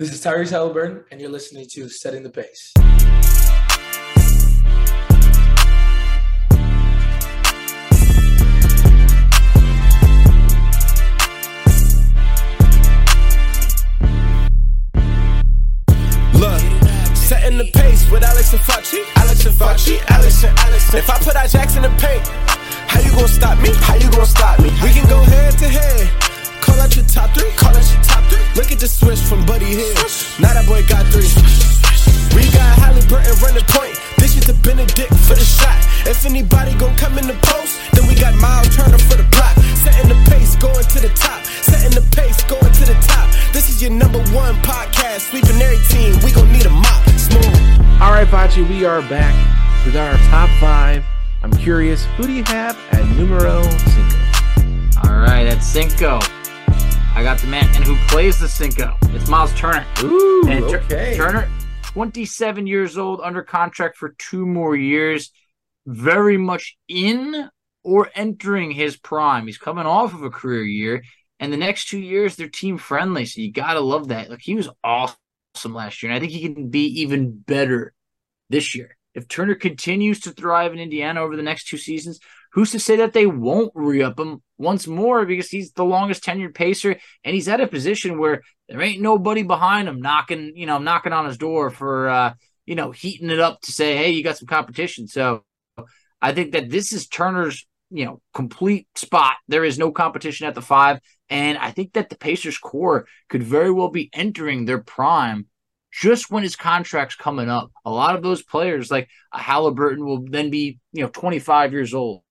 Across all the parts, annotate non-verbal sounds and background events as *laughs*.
This is Tyrese Halliburton, and you're listening to Setting the Pace. Look, setting the pace with Alex and Facci, Alex and Facci, Alex and Alex. If I put our jacks in the paint, how you gonna stop me? How you gonna stop me? We can go head to head. Call out your top three, call out your top. Look at the switch from Buddy Hield. Now that boy got three. We got Halliburton running point. This is the Benedict for the shot. If anybody gon' come in the post, then we got Miles Turner for the block. Setting the pace, going to the top. Setting the pace, going to the top. This is your number one podcast. Sweeping every team. We gon' need a mop. Smooth. All right, Facci, we are back. We got our top five. I'm curious, who do you have at numero cinco? All right, at Cinco, I got the man who plays the Cinco. It's Miles Turner. Ooh, And okay. Turner, 27 years old, under contract for two more years. Very much in or entering his prime. He's coming off of a career year, and the next two years they're team friendly. So you gotta love that. Like he was awesome last year, and I think he can be even better this year. If Turner continues to thrive in Indiana over the next two seasons, who's to say that they won't re-up him once more because he's the longest tenured pacer and he's at a position where there ain't nobody behind him knocking, you know, knocking on his door for uh, you know, heating it up to say, hey, you got some competition. So I think that this is Turner's, you know, complete spot. There is no competition at the five. And I think that the Pacers core could very well be entering their prime just when his contract's coming up. A lot of those players, like Halliburton, will then be, you know, 25 years old.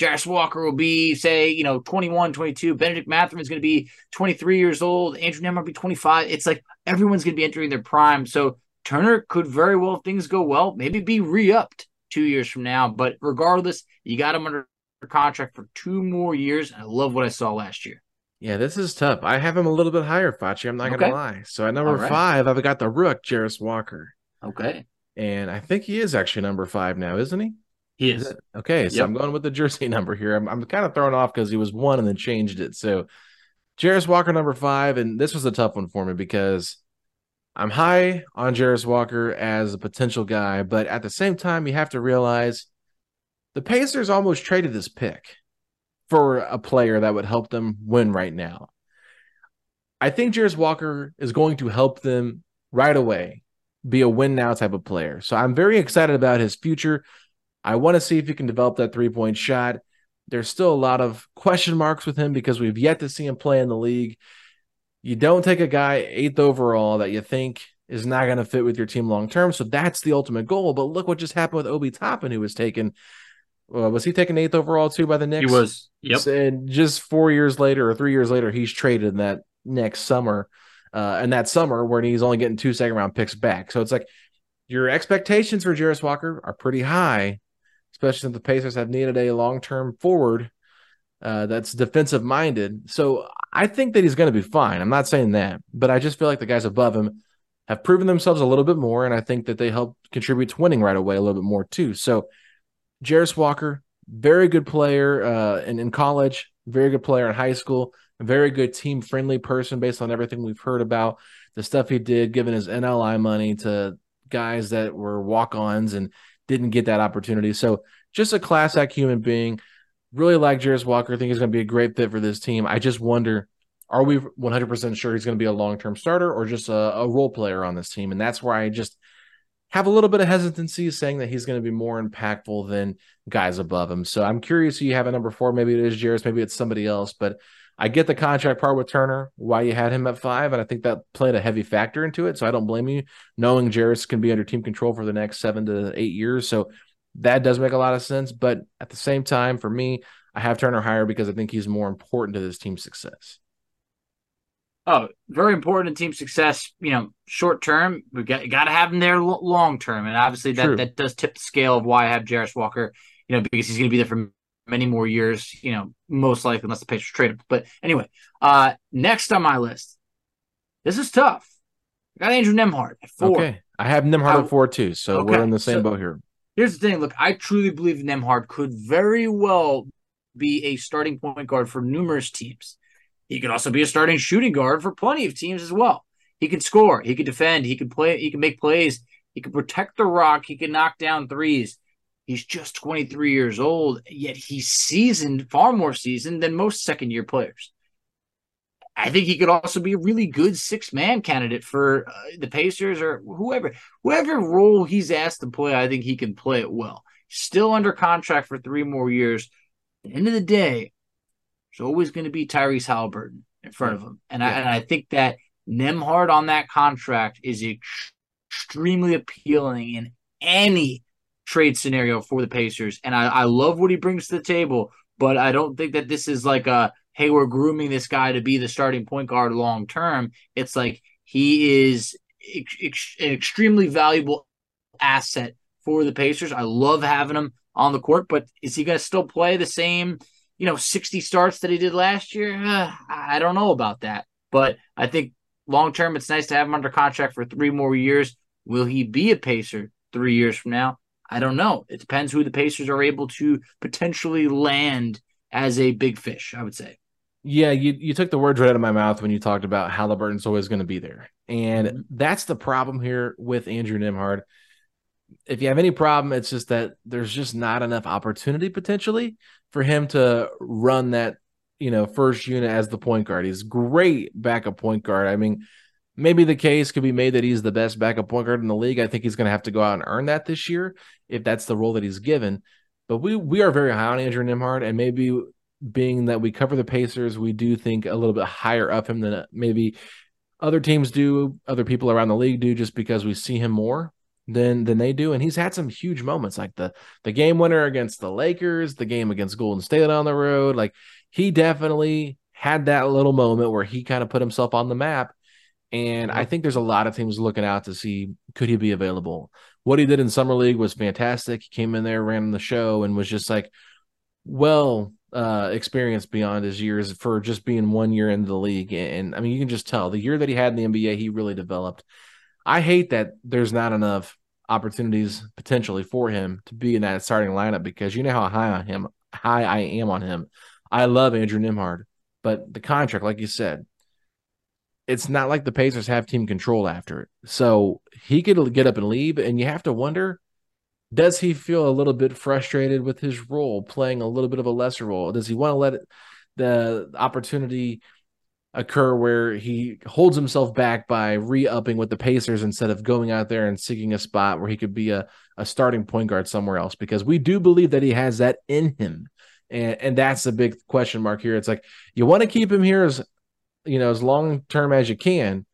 Jarace Walker will be, say, you know, 21, 22. Benedict is going to be 23 years old. Andrew Nembhard will be 25. It's like everyone's going to be entering their prime. So Turner could very well, if things go well, maybe be re upped two years from now. But regardless, you got him under contract for two more years. And I love what I saw last year. Yeah, this is tough. I have him a little bit higher, Facci. I'm not Okay. gonna lie. So at number right. five, I've got the Rook, Jarace Walker, Okay. and I think he is actually number five now, isn't he? He Is is. Okay, so Yep. I'm going with the jersey *laughs* number here. I'm, I'm kind of thrown off because he was one and then changed it. So Jarace Walker number five, and this was a tough one for me because I'm high on Jarace Walker as a potential guy, but at the same time, you have to realize the Pacers almost traded this pick for a player that would help them win right now. I think Jarace Walker is going to help them right away be a win now type of player. So I'm very excited about his future. I want to see if he can develop that three point shot. There's still a lot of question marks with him because we've yet to see him play in the league. You don't take a guy eighth overall that you think is not going to fit with your team long term. So that's the ultimate goal. But look what just happened with Obi Toppin, who was taken. Uh, was he taken eighth overall too by the Knicks? He was. Yep. And just four years later or three years later, he's traded in that next summer. Uh, and that summer where he's only getting two second round picks back. So it's like your expectations for Jarace Walker are pretty high, especially since the Pacers have needed a long term forward uh, that's defensive minded. So I think that he's going to be fine. I'm not saying that, but I just feel like the guys above him have proven themselves a little bit more, and I think that they help contribute to winning right away a little bit more too. So, Jarace Walker, very good player uh, in, in college, very good player in high school, very good team friendly person based on everything we've heard about the stuff he did, giving his NLI money to guys that were walk ons and didn't get that opportunity. So, just a class act human being. Really like Jarace Walker. I think he's going to be a great fit for this team. I just wonder are we 100% sure he's going to be a long term starter or just a, a, role player on this team? And that's where I just have a little bit of hesitancy saying that he's going to be more impactful than guys above him. So I'm curious who you have at number four. Maybe it is Jarace, maybe it's somebody else, but I get the contract part with Turner, why you had him at five, and I think that played a heavy factor into it. So I don't blame you, knowing Jarace can be under team control for the next seven to eight years. So that does make a lot of sense. But at the same time, for me, I have Turner higher because I think he's more important to this team's success. Oh, very important in team success. You know, short term, we got got to have him there long term, and obviously that True. that does tip the scale of why I have Jarace Walker. You know, because he's going to be there for many more years. You know, most likely unless the Pacers trade him. But anyway, uh, next on my list, this is tough. I got Andrew Nembhard at four. Okay, I have Nembhard at four too, so okay. we're in the same so, boat here. Here's the thing. Look, I truly believe Nembhard could very well be a starting point guard for numerous teams. He could also be a starting shooting guard for plenty of teams as well. He could score, he could defend, he could play, he could make plays, he could protect the rock, he could knock down threes. He's just 23 years old, yet he's seasoned, far more seasoned than most second year players. I think he could also be a really good six man candidate for uh, the Pacers or whoever, whoever role he's asked to play. I think he can play it well. Still under contract for three more years. At the end of the day, there's always going to be Tyrese Halliburton in front of him. And, yeah. I, and I think that Nembhard on that contract is ex- extremely appealing in any trade scenario for the Pacers. And I, I love what he brings to the table, but I don't think that this is like a, hey, we're grooming this guy to be the starting point guard long term. It's like he is ex- an extremely valuable asset for the Pacers. I love having him on the court, but is he going to still play the same – you know, 60 starts that he did last year, *sighs* uh, I don't know about that. But I think long term, it's nice to have him under contract for three more years. Will he be a Pacer three years from now? I don't know. It depends who the Pacers are able to potentially land as a big fish, I would say. Yeah, you, you took the words right out of my mouth when you talked about Halliburton's always going to be there. And mm-hmm. that's the problem here with Andrew Nembhard. If you have any problem, it's just that there's just not enough opportunity potentially for him to run that, you know, first unit as the point guard. He's great backup point guard. I mean, maybe the case could be made that he's the best backup point guard in the league. I think he's going to have to go out and earn that this year if that's the role that he's given. But we we are very high on Andrew Nembhard, and maybe being that we cover the Pacers, we do think a little bit higher of him than maybe other teams do, other people around the league do, just because we see him more than than they do. And he's had some huge moments, like the the game winner against the Lakers, the game against Golden State on the road. Like he definitely had that little moment where he kind of put himself on the map. And I think there's a lot of teams looking out to see could he be available. What he did in summer league was fantastic. He came in there, ran the show, and was just like well uh experienced beyond his years for just being one year into the league. And I mean, you can just tell the year that he had in the NBA, he really developed. I hate that there's not enough opportunities potentially for him to be in that starting lineup because you know how high on him, high I am on him. I love Andrew Nembhard, but the contract, like you said, it's not like the Pacers have team control after it. So he could get up and leave, and you have to wonder does he feel a little bit frustrated with his role, playing a little bit of a lesser role? Does he want to let it, the opportunity occur where he holds himself back by re-upping with the Pacers instead of going out there and seeking a spot where he could be a, a starting point guard somewhere else because we do believe that he has that in him. And and that's the big question mark here. It's like you want to keep him here as you know as long term as you can,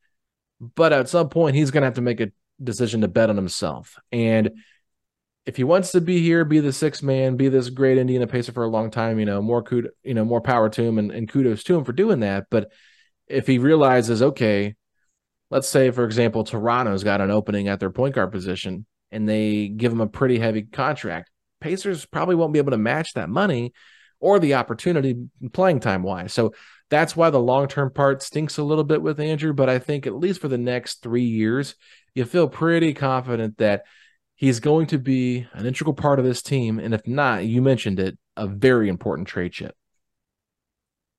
but at some point he's going to have to make a decision to bet on himself. And if he wants to be here, be the sixth man, be this great Indiana Pacer for a long time, you know, more kud- you know, more power to him and, and kudos to him for doing that. But if he realizes, okay, let's say for example, Toronto's got an opening at their point guard position and they give him a pretty heavy contract, Pacers probably won't be able to match that money or the opportunity playing time wise. So that's why the long term part stinks a little bit with Andrew. But I think at least for the next three years, you feel pretty confident that he's going to be an integral part of this team. And if not, you mentioned it, a very important trade chip.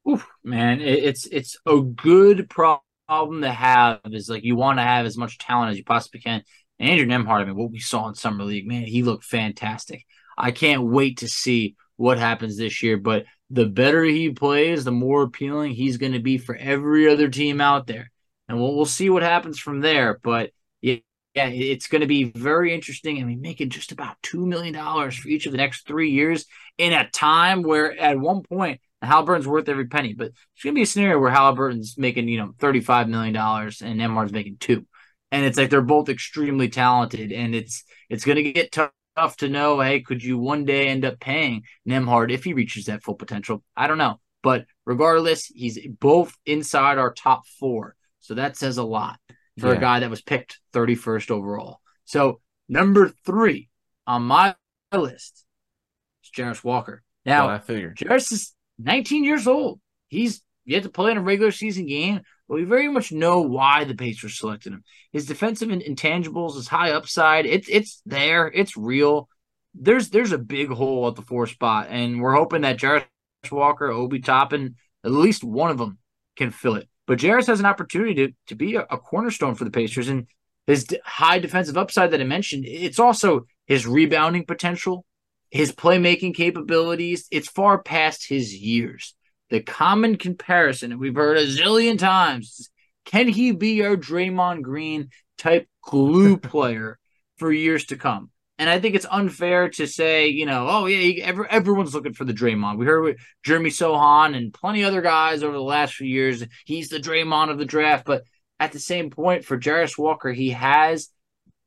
Oof, man, it's it's a good problem to have. Is like you want to have as much talent as you possibly can. Andrew Nembhard, I mean, what we saw in summer league, man, he looked fantastic. I can't wait to see what happens this year. But the better he plays, the more appealing he's going to be for every other team out there. And we'll we'll see what happens from there. But yeah, yeah, it's going to be very interesting. I mean, making just about two million dollars for each of the next three years in a time where at one point Halliburton's worth every penny. But it's going to be a scenario where Halliburton's making you know thirty five million dollars and Nembhard's making two, and it's like they're both extremely talented, and it's it's going to get tough to know. Hey, could you one day end up paying Nembhard if he reaches that full potential? I don't know, but regardless, he's both inside our top four, so that says a lot for yeah. a guy that was picked 31st overall. So number three on my list is Jarace Walker. Now, well, I figured Jarace is 19 years old. He's yet to play in a regular season game, but we very much know why the Pacers selected him. His defensive intangibles is high upside. It's it's there. It's real. There's there's a big hole at the four spot, and we're hoping that Jarace Walker, Obi Toppin, at least one of them can fill it. But Jarace has an opportunity to, to be a, a cornerstone for the Pacers. And his high defensive upside that I mentioned, it's also his rebounding potential, his playmaking capabilities. It's far past his years. The common comparison, and we've heard a zillion times, can he be our Draymond Green type glue *laughs* player for years to come? And I think it's unfair to say, you know, oh yeah, every, everyone's looking for the Draymond. We heard with Jeremy Sochan and plenty other guys over the last few years. He's the Draymond of the draft, but at the same point, for Jarace Walker, he has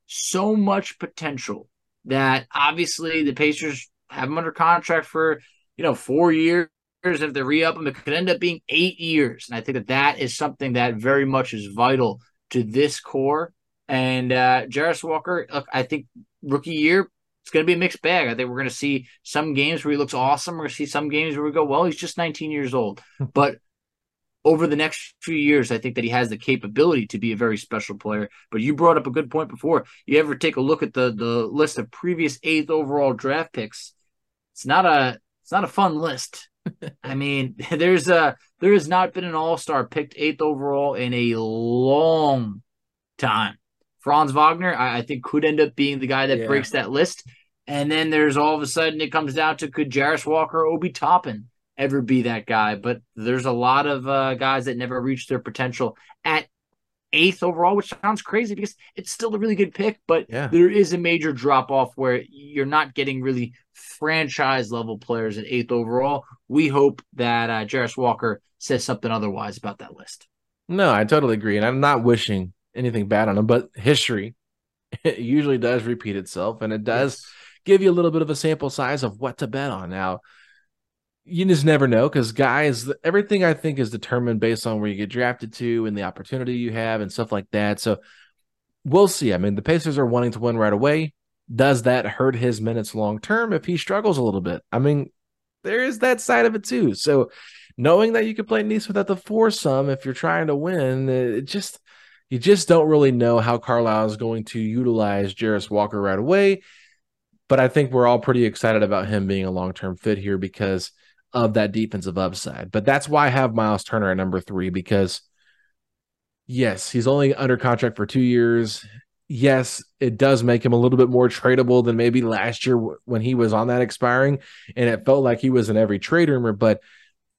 so much potential that obviously the Pacers have him under contract for you know four years. If they re-up him, it could end up being eight years, and I think that that is something that very much is vital to this core. And uh Jarace Walker, look, I think rookie year, it's going to be a mixed bag. I think we're going to see some games where he looks awesome. We're going to see some games where we go, well, he's just 19 years old. but over the next few years, I think that he has the capability to be a very special player. But you brought up a good point before. You ever take a look at the the list of previous eighth overall draft picks? It's not a it's not a fun list. I mean, *laughs* there's a there has not been an all star picked eighth overall in a long time. Franz Wagner, I, I think, could end up being the guy that yeah. breaks that list. And then there's all of a sudden it comes down to could Jarace Walker, Obi Toppin ever be that guy? But there's a lot of uh, guys that never reached their potential at eighth overall, which sounds crazy because it's still a really good pick, but yeah. there is a major drop off where you're not getting really franchise level players at eighth overall. We hope that uh, Jarace Walker says something otherwise about that list. No, I totally agree. And I'm not wishing anything bad on him, but history it *laughs* usually does repeat itself and it does yes. give you a little bit of a sample size of what to bet on. Now, you just never know because guys, everything I think is determined based on where you get drafted to and the opportunity you have and stuff like that. So we'll see. I mean, the Pacers are wanting to win right away. Does that hurt his minutes long term if he struggles a little bit? I mean, there is that side of it too. So knowing that you could play Nice without the foursome if you're trying to win, uh, it just you just don't really know how Carlisle is going to utilize Jarace Walker right away. But I think we're all pretty excited about him being a long term fit here because of that defensive upside. But that's why I have Miles Turner at number three because, yes, he's only under contract for two years. Yes, it does make him a little bit more tradable than maybe last year when he was on that expiring. And it felt like he was in every trade rumor. But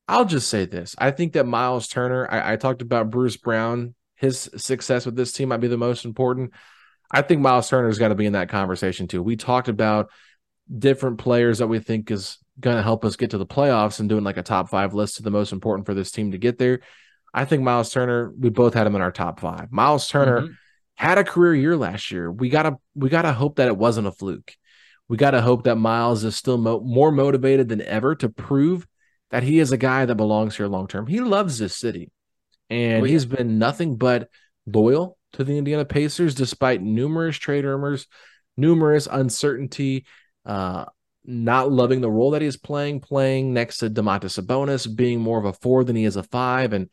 I'll just say this. I think that Miles Turner, I, I, talked about Bruce Brown, his success with this team might be the most important. I think Miles Turner's got to be in that conversation too. We talked about different players that we think is going to help us get to the playoffs and doing like a top five list to the most important for this team to get there. I think Miles Turner, we both had him in our top five. Miles Turner mm-hmm. Had a career year last year. We gotta we gotta hope that it wasn't a fluke. We gotta hope that Miles is still mo- more motivated than ever to prove that he is a guy that belongs here long term. He loves this city, and well, he's been nothing but loyal to the Indiana Pacers despite numerous trade rumors, numerous uncertainty, uh, not loving the role that he's playing, playing next to Domantas Sabonis, being more of a four than he is a five, and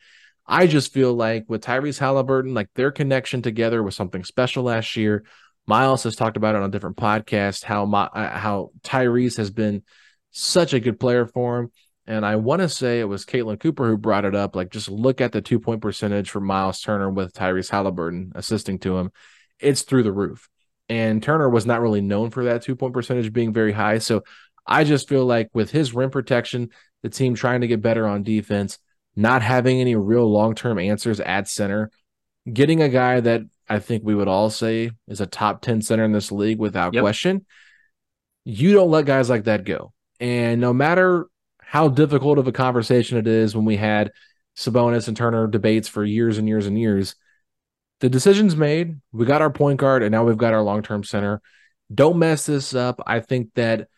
I just feel like with Tyrese Halliburton, like their connection together was something special last year. Miles has talked about it on a different podcast how my, uh, how Tyrese has been such a good player for him. And I want to say it was Caitlin Cooper who brought it up. Like, just look at the two point percentage for Miles Turner with Tyrese Halliburton assisting to him. It's through the roof. And Turner was not really known for that two point percentage being very high. So I just feel like with his rim protection, the team trying to get better on defense, not having any real long term answers at center, getting a guy that I think we would all say is a top 10 center in this league without yep. question. You don't let guys like that go. And no matter how difficult of a conversation it is when we had Sabonis and Turner debates for years and years and years, the decision's made. We got our point guard, and now we've got our long term center. Don't mess this up. I think that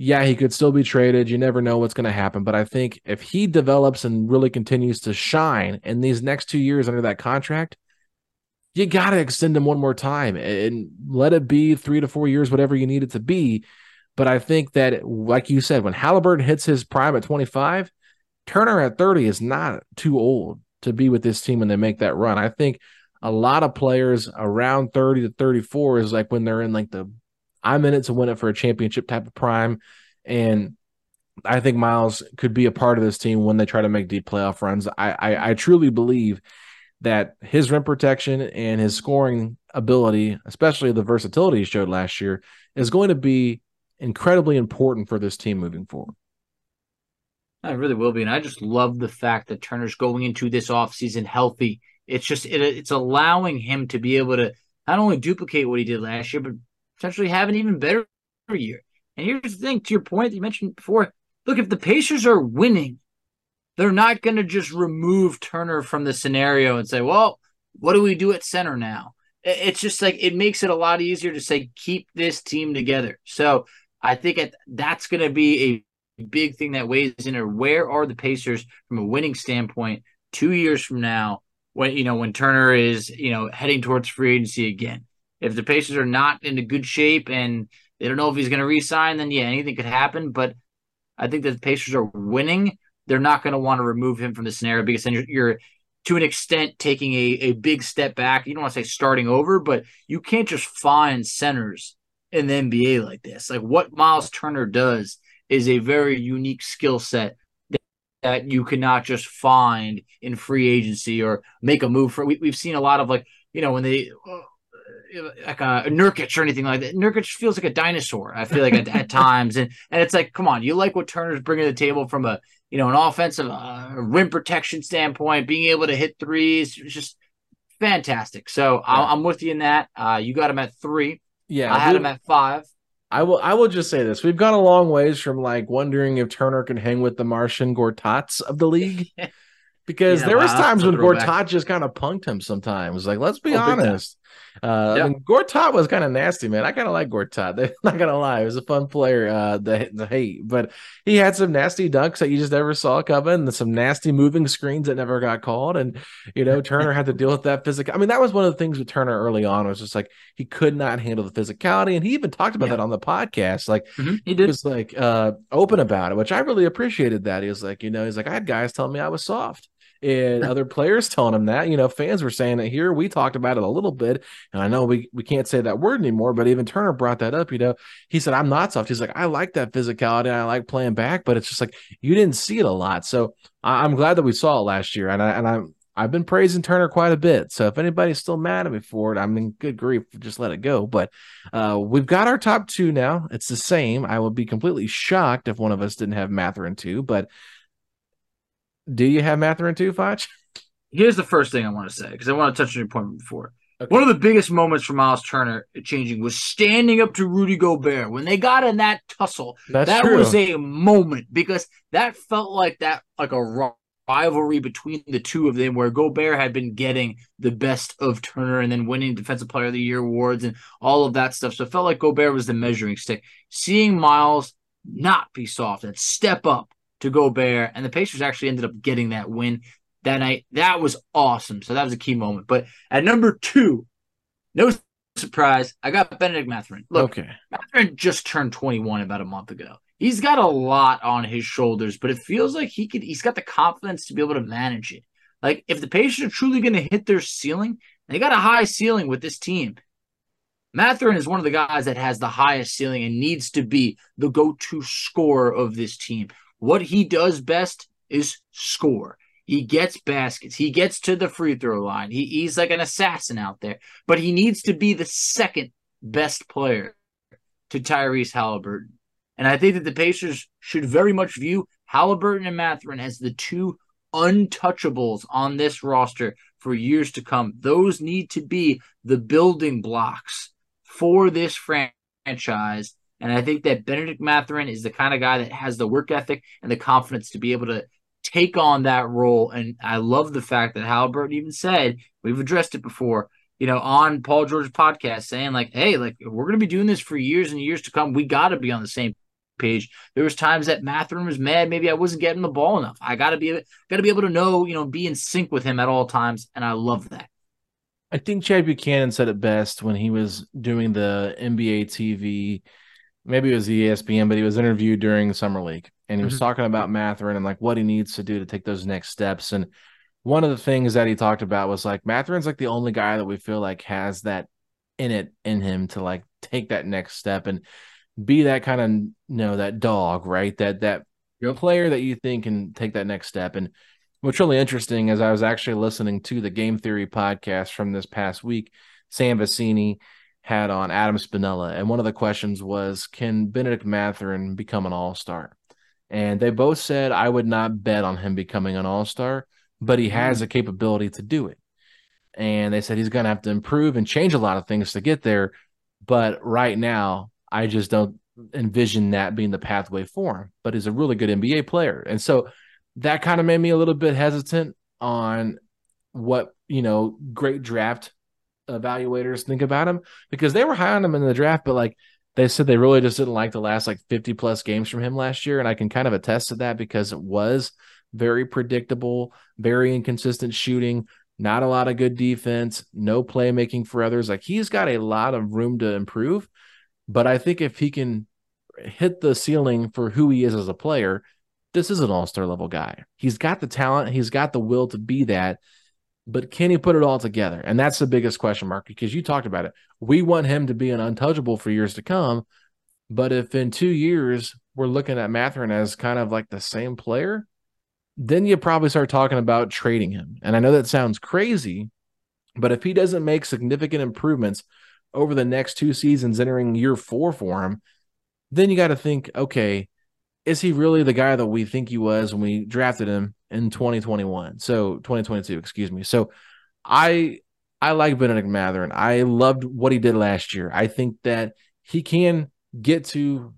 yeah, he could still be traded. You never know what's going to happen. But I think if he develops and really continues to shine in these next two years under that contract, you got to extend him one more time and let it be three to four years, whatever you need it to be. But I think that, like you said, when Halliburton hits his prime at 25, Turner at 30 is not too old to be with this team when they make that run. I think a lot of players around 30 to 34 is like when they're in like the I'm in it to win it for a championship type of prime. And I think Miles could be a part of this team when they try to make deep playoff runs. I, I, I truly believe that his rim protection and his scoring ability, especially the versatility he showed last year, is going to be incredibly important for this team moving forward. I really will be. And I just love the fact that Turner's going into this offseason healthy. It's just it, it's allowing him to be able to not only duplicate what he did last year, but potentially have an even better year. And here's the thing to your point that you mentioned before look, if the Pacers are winning, they're not going to just remove Turner from the scenario and say, well, what do we do at center now? It's just like it makes it a lot easier to say, keep this team together. So I think that's going to be a big thing that weighs in or where are the Pacers from a winning standpoint two years from now when you know when Turner is you know heading towards free agency again if the Pacers are not in a good shape and they don't know if he's going to resign, then yeah, anything could happen. But I think that the Pacers are winning. They're not going to want to remove him from the scenario because then you're, you're to an extent taking a, a big step back. You don't want to say starting over, but you can't just find centers in the NBA like this. Like what Miles Turner does is a very unique skill set that, that you cannot just find in free agency or make a move for. We, have seen a lot of like, you know, when they like a, Nurkic or anything like that. Nurkic feels like a dinosaur. I feel like at, at *laughs* times, and and it's like, come on, you like what Turner's bringing to the table from a you know an offensive uh, rim protection standpoint, being able to hit threes, just fantastic. So yeah. I'm with you in that. Uh, you got him at three. Yeah, I had him at five. I will. I will just say this: we've gone a long ways from like wondering if Turner can hang with the Marcin Gortats of the league. *laughs* because yeah, there wow, was times when Gortat just kind of punked him sometimes. Like, let's be oh, honest. Uh, yep. I mean, Gortat was kind of nasty, man. I kind of like Gortat. They're *laughs* not gonna lie, he was a fun player. Uh, the the hate, but he had some nasty dunks that you just never saw coming, and some nasty moving screens that never got called. And you know, *laughs* Turner had to deal with that physical. I mean, that was one of the things with Turner early on was just like he could not handle the physicality, and he even talked about yeah. that on the podcast. Like mm-hmm. he, did. he was like uh, open about it, which I really appreciated. That he was like, you know, he's like, I had guys telling me I was soft and other players telling him that. You know, fans were saying it here. We talked about it a little bit, and I know we we can't say that word anymore. But even Turner brought that up. You know, he said, "I'm not soft." He's like, "I like that physicality. I like playing back, but it's just like you didn't see it a lot." So I, am glad that we saw it last year, and I and I'm. I've been praising Turner quite a bit. So if anybody's still mad at me for it, I mean, good grief, just let it go. But uh, we've got our top two now. It's the same. I would be completely shocked if one of us didn't have Mathurin too. But Do you have Mathurin too, Foch? Here's the first thing I want to say because I want to touch on your point before. Okay. One of the biggest moments for Miles Turner changing was standing up to Rudy Gobert when they got in that tussle. That's that true. was a moment because that felt like that like a rivalry between the two of them where Gobert had been getting the best of Turner and then winning defensive player of the year awards and all of that stuff. So it felt like Gobert was the measuring stick. Seeing Miles not be soft and step up to Gobert and the Pacers actually ended up getting that win that night. That was awesome. So that was a key moment. But at number two, no surprise, I got Benedict Mathurin. Look, okay. Mathurin just turned 21 about a month ago. He's got a lot on his shoulders, but it feels like he could he's got the confidence to be able to manage it. Like if the Pacers are truly going to hit their ceiling, they got a high ceiling with this team. Mathurin is one of the guys that has the highest ceiling and needs to be the go-to scorer of this team. What he does best is score. He gets baskets. He gets to the free throw line. He, he's like an assassin out there, but he needs to be the second best player to Tyrese Halliburton. And I think that the Pacers should very much view Halliburton and Mathurin as the two untouchables on this roster for years to come. Those need to be the building blocks for this franchise. And I think that Benedict Mathurin is the kind of guy that has the work ethic and the confidence to be able to take on that role. And I love the fact that Halliburton even said, we've addressed it before, you know, on Paul George's podcast, saying, like, hey, like, we're going to be doing this for years and years to come. We got to be on the same page. There was times that Mathurin was mad. Maybe I wasn't getting the ball enough. I got to be, got to be able to know, you know, be in sync with him at all times. And I love that. I think Chad Buchanan said it best when he was doing the NBA TV. Maybe it was the ESPN, but he was interviewed during Summer League and he was mm-hmm. talking about Mathurin and like what he needs to do to take those next steps. And one of the things that he talked about was like Mathurin's like the only guy that we feel like has that in it in him to like take that next step and be that kind of you know that dog, right? That that yep. player that you think can take that next step. And what's really interesting is I was actually listening to the Game Theory podcast from this past week. Sam Vecenie had on Adam Spinella, and one of the questions was, "Can Benedict Mathurin become an All Star?" And they both said I would not bet on him becoming an all star, but he has mm. a capability to do it. And they said he's going to have to improve and change a lot of things to get there. But right now, I just don't envision that being the pathway for him. But he's a really good NBA player. And so that kind of made me a little bit hesitant on what, you know, great draft evaluators think about him because they were high on him in the draft, but like they said they really just didn't like the last like 50 plus games from him last year. And I can kind of attest to that because it was very predictable, very inconsistent shooting, not a lot of good defense, no playmaking for others. Like he's got a lot of room to improve. But I think if he can hit the ceiling for who he is as a player, this is an all star level guy. He's got the talent, he's got the will to be that but can he put it all together? And that's the biggest question mark because you talked about it. We want him to be an untouchable for years to come. But if in two years we're looking at Mathurin as kind of like the same player, then you probably start talking about trading him. And I know that sounds crazy, but if he doesn't make significant improvements over the next two seasons entering year four for him, then you got to think, okay, is he really the guy that we think he was when we drafted him in 2021? So 2022, excuse me. So I I like Benedict Mathurin. I loved what he did last year. I think that he can get to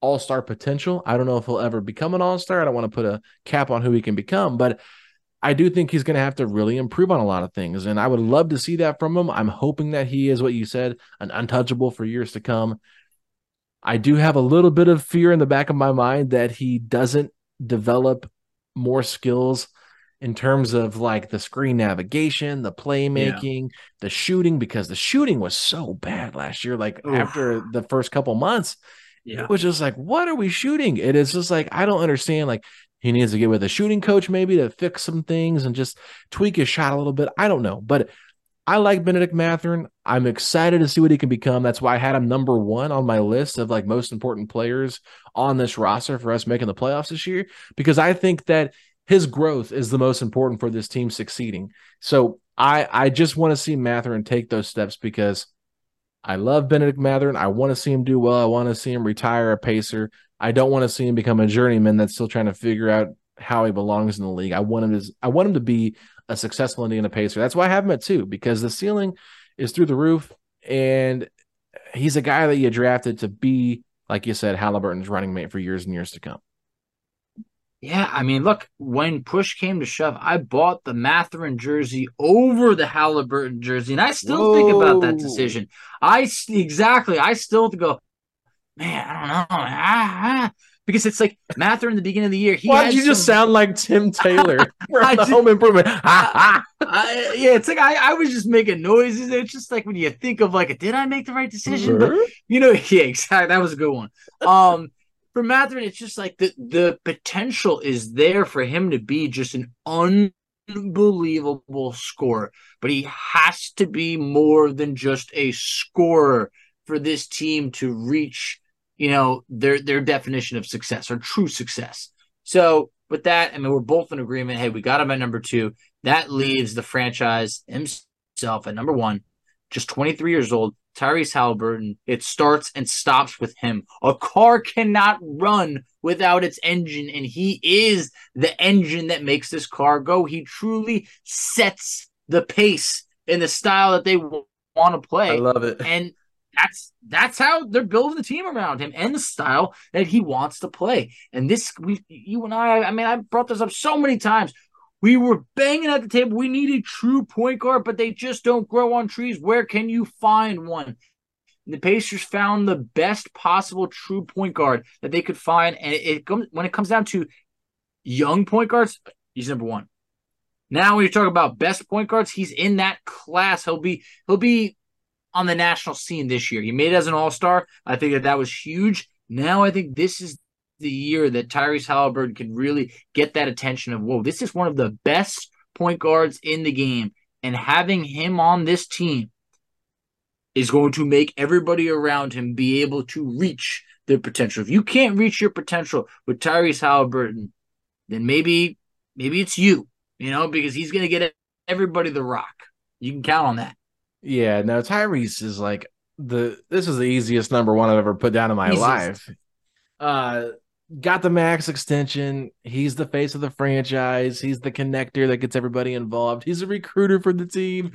all-star potential. I don't know if he'll ever become an all-star. I don't want to put a cap on who he can become, but I do think he's going to have to really improve on a lot of things. And I would love to see that from him. I'm hoping that he is what you said, an untouchable for years to come. I do have a little bit of fear in the back of my mind that he doesn't develop more skills in terms of like the screen navigation, the playmaking, yeah. the shooting, because the shooting was so bad last year. Like Oof. after the first couple months, yeah. it was just like, what are we shooting? It is just like, I don't understand. Like he needs to get with a shooting coach maybe to fix some things and just tweak his shot a little bit. I don't know. But I like Benedict Mathurin. I'm excited to see what he can become. That's why I had him number one on my list of like most important players on this roster for us making the playoffs this year, because I think that his growth is the most important for this team succeeding. So I I just want to see Mathurin take those steps because I love Benedict Mathurin. I want to see him do well. I want to see him retire a pacer. I don't want to see him become a journeyman that's still trying to figure out how he belongs in the league. I want him to I want him to be a successful Indiana Pacer. That's why I have him at two because the ceiling is through the roof, and he's a guy that you drafted to be, like you said, Halliburton's running mate for years and years to come. Yeah, I mean, look, when push came to shove, I bought the Mathurin jersey over the Halliburton jersey, and I still Whoa. think about that decision. I exactly, I still go, man, I don't know, ah, ah because it's like Mather in the beginning of the year. Why did you some... just sound like Tim *laughs* Taylor *laughs* from the Home Improvement? *laughs* I, yeah, it's like I, I was just making noises. It's just like when you think of like, did I make the right decision? But you know, yeah, exactly. That was a good one. Um, for Mathurin, it's just like the the potential is there for him to be just an unbelievable scorer, but he has to be more than just a scorer for this team to reach you know, their their definition of success or true success. So with that, I mean, we're both in agreement. Hey, we got him at number two. That leaves the franchise himself at number one, just 23 years old. Tyrese Halliburton. It starts and stops with him. A car cannot run without its engine, and he is the engine that makes this car go. He truly sets the pace in the style that they want to play. I love it. And that's that's how they're building the team around him and the style that he wants to play. And this, we, you and I, I mean, I brought this up so many times. We were banging at the table. We need a true point guard, but they just don't grow on trees. Where can you find one? The Pacers found the best possible true point guard that they could find, and it, it when it comes down to young point guards, he's number one. Now, when you talk about best point guards, he's in that class. He'll be he'll be on the national scene this year. He made it as an all star. I think that that was huge. Now I think this is the year that Tyrese Halliburton can really get that attention of, whoa, this is one of the best point guards in the game. And having him on this team is going to make everybody around him be able to reach their potential. If you can't reach your potential with Tyrese Halliburton, then maybe maybe it's you, you know, because he's going to get everybody the rock. You can count on that. Yeah, no, Tyrese is like the this is the easiest number one I've ever put down in my Easiest. life. Uh got the max extension. He's the face of the franchise. He's the connector that gets everybody involved. He's a recruiter for the team.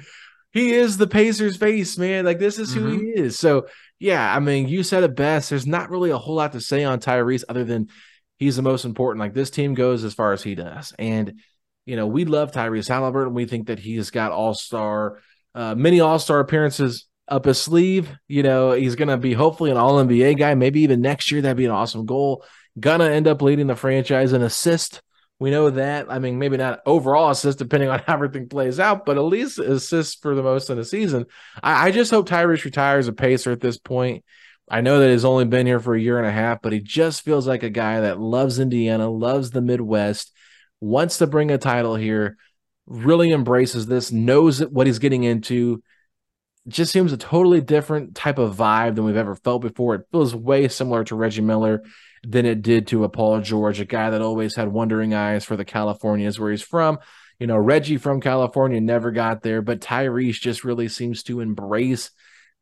He is the Pacers face, man. Like this is who mm-hmm. he is. So yeah, I mean, you said it best. There's not really a whole lot to say on Tyrese other than he's the most important. Like this team goes as far as he does. And you know, we love Tyrese Halliburton. We think that he's got all-star uh, many All Star appearances up his sleeve. You know, he's going to be hopefully an All NBA guy. Maybe even next year, that'd be an awesome goal. Gonna end up leading the franchise in assist. We know that. I mean, maybe not overall assist, depending on *laughs* how everything plays out, but at least assists for the most in a season. I, I just hope Tyrese retires a pacer at this point. I know that he's only been here for a year and a half, but he just feels like a guy that loves Indiana, loves the Midwest, wants to bring a title here really embraces this, knows what he's getting into. Just seems a totally different type of vibe than we've ever felt before. It feels way similar to Reggie Miller than it did to a Paul George, a guy that always had wondering eyes for the Californias where he's from. You know, Reggie from California never got there, but Tyrese just really seems to embrace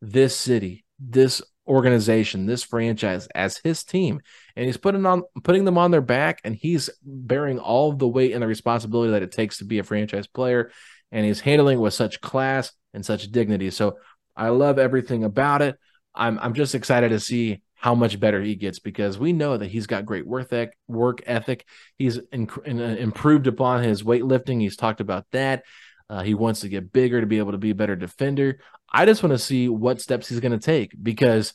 this city, this organization, this franchise as his team, and he's putting on putting them on their back, and he's bearing all of the weight and the responsibility that it takes to be a franchise player, and he's handling with such class and such dignity. So I love everything about it. I'm I'm just excited to see how much better he gets because we know that he's got great work ethic. Work ethic. He's in, in, uh, improved upon his weightlifting. He's talked about that. Uh, he wants to get bigger to be able to be a better defender. I just want to see what steps he's going to take because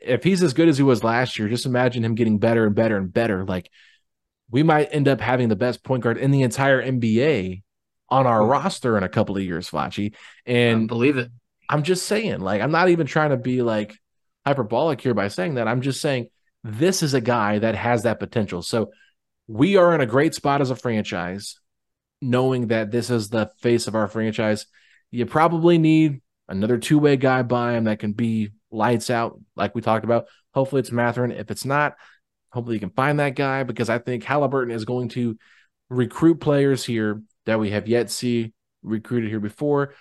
if he's as good as he was last year, just imagine him getting better and better and better. Like we might end up having the best point guard in the entire NBA on our roster in a couple of years, Facci. And believe it. I'm just saying, like, I'm not even trying to be like hyperbolic here by saying that. I'm just saying this is a guy that has that potential. So we are in a great spot as a franchise, knowing that this is the face of our franchise. You probably need another two way guy by him that can be lights out, like we talked about. Hopefully, it's Mathurin. If it's not, hopefully you can find that guy because I think Halliburton is going to recruit players here that we have yet see recruited here before.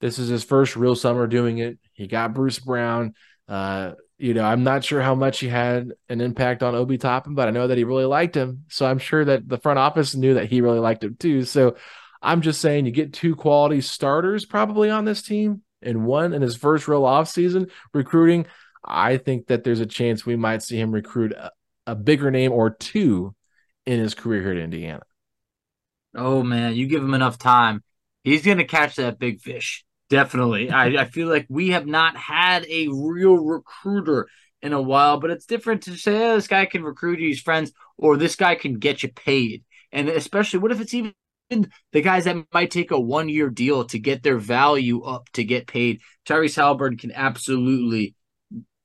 This is his first real summer doing it. He got Bruce Brown. Uh, you know, I'm not sure how much he had an impact on Obi Toppin, but I know that he really liked him. So I'm sure that the front office knew that he really liked him too. So I'm just saying you get two quality starters probably on this team and one in his first real offseason recruiting. I think that there's a chance we might see him recruit a, a bigger name or two in his career here at Indiana. Oh man, you give him enough time, he's gonna catch that big fish. Definitely. I, I *laughs* feel like we have not had a real recruiter in a while, but it's different to say, oh, this guy can recruit you, he's friends, or this guy can get you paid. And especially, what if it's even the guys that might take a one year deal to get their value up to get paid? Tyrese Haliburton can absolutely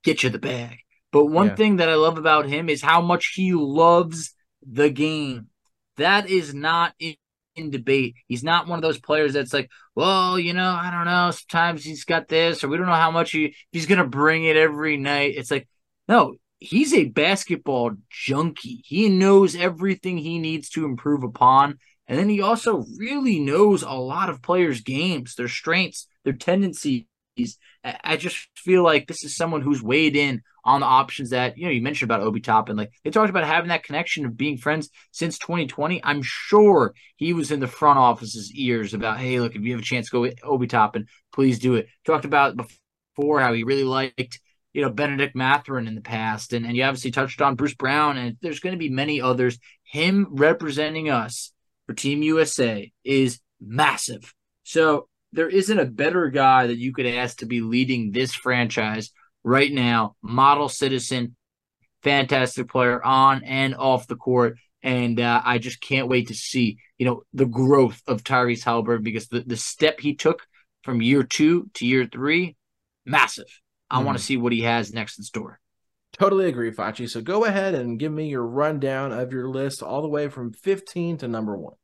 get you the bag. But one yeah. thing that I love about him is how much he loves the game. That is not in, in, debate. He's not one of those players that's like, well, you know, I don't know. Sometimes he's got this, or we don't know how much he he's gonna bring it every night. It's like, no, he's a basketball junkie. He knows everything he needs to improve upon. And then he also really knows a lot of players' games, their strengths, their tendencies. I just feel like this is someone who's weighed in on the options that you know you mentioned about Obi Toppin. Like they talked about having that connection of being friends since 2020. I'm sure he was in the front office's ears about, hey, look, if you have a chance to go with Obi Toppin, please do it. Talked about before how he really liked you know Benedict Mathurin in the past, and and you obviously touched on Bruce Brown, and there's going to be many others. Him representing us for Team USA is massive. So there isn't a better guy that you could ask to be leading this franchise right now. Model citizen, fantastic player on and off the court. And uh, I just can't wait to see, you know, the growth of Tyrese Haliburton because the, the step he took from year two to year three, massive. I mm. want to see what he has next in store. Totally agree, Facci. So go ahead and give me your rundown of your list all the way from 15 to number one.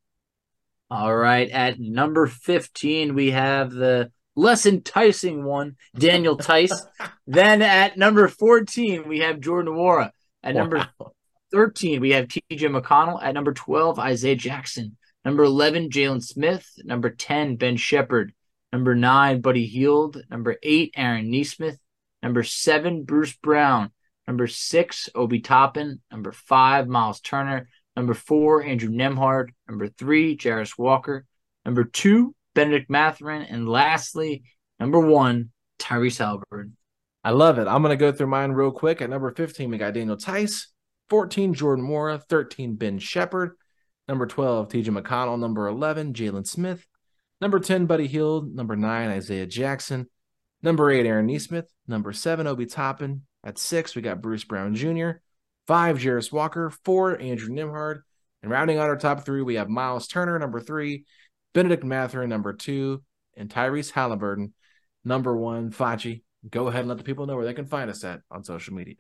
All right. At number 15, we have the less enticing one, Daniel Theis. *laughs* then at number 14, we have Jordan Nwora. At wow. number 13, we have TJ McConnell. At number 12, Isaiah Jackson. Number 11, Jalen Smith. Number 10, Ben Sheppard. Number 9, Buddy Hield. Number 8, Aaron Nesmith. Number 7, Bruce Brown. Number 6, Obi Toppin. Number 5, Miles Turner. Number 4, Andrew Nembhard. Number 3, Jarace Walker. Number 2, Benedict Mathurin, and lastly, number one, Tyrese Haliburton. I love it. I'm going to go through mine real quick. At number 15, we got Daniel Theis. 14, Jordan Nwora. 13, Ben Sheppard. Number 12, TJ McConnell. Number 11, Jalen Smith. Number 10, Buddy Hield. Number 9, Isaiah Jackson. Number 8, Aaron Nesmith. Number 7, Obi Toppin. At 6, we got Bruce Brown Jr. 5, Jarace Walker. 4, Andrew Nembhard. And rounding out our top three, we have Miles Turner, number 3, Benedict Mathurin, number two, and Tyrese Haliburton, number one. Facci, go ahead and let the people know where they can find us at on social media.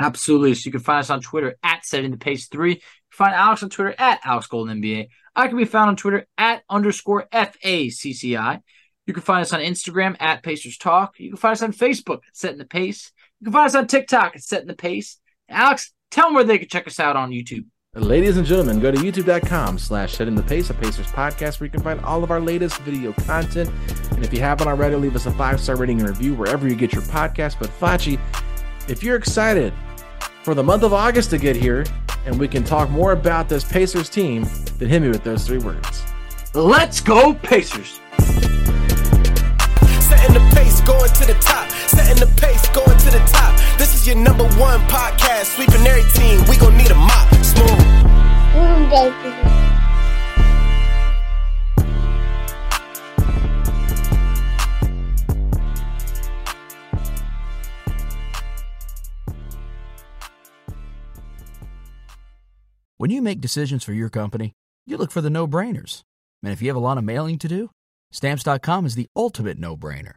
Absolutely. So you can find us on Twitter at setting the pace three. Find Alex on Twitter at Alex Golden NBA. I can be found on Twitter at underscore FACCI. You can find us on Instagram at Pacers Talk. You can find us on Facebook at Setting the Pace. You can find us on TikTok at Setting the Pace. Alex, tell them where they can check us out on YouTube. Ladies and gentlemen, go to youtube.com slash setting the pace, a Pacers podcast, where you can find all of our latest video content. And if you haven't already, leave us a five star rating and review wherever you get your podcast. But Facci, if you're excited for the month of August to get here and we can talk more about this Pacers team, then hit me with those three words. Let's go, Pacers! Setting the pace, going to the top. Setting the pace, going to the top. This is your number one podcast. Sweeping every team. We gon' need a mop. Smooth. Mm, baby. When you make decisions for your company, you look for the no brainers. And if you have a lot of mailing to do, stamps.com is the ultimate no brainer.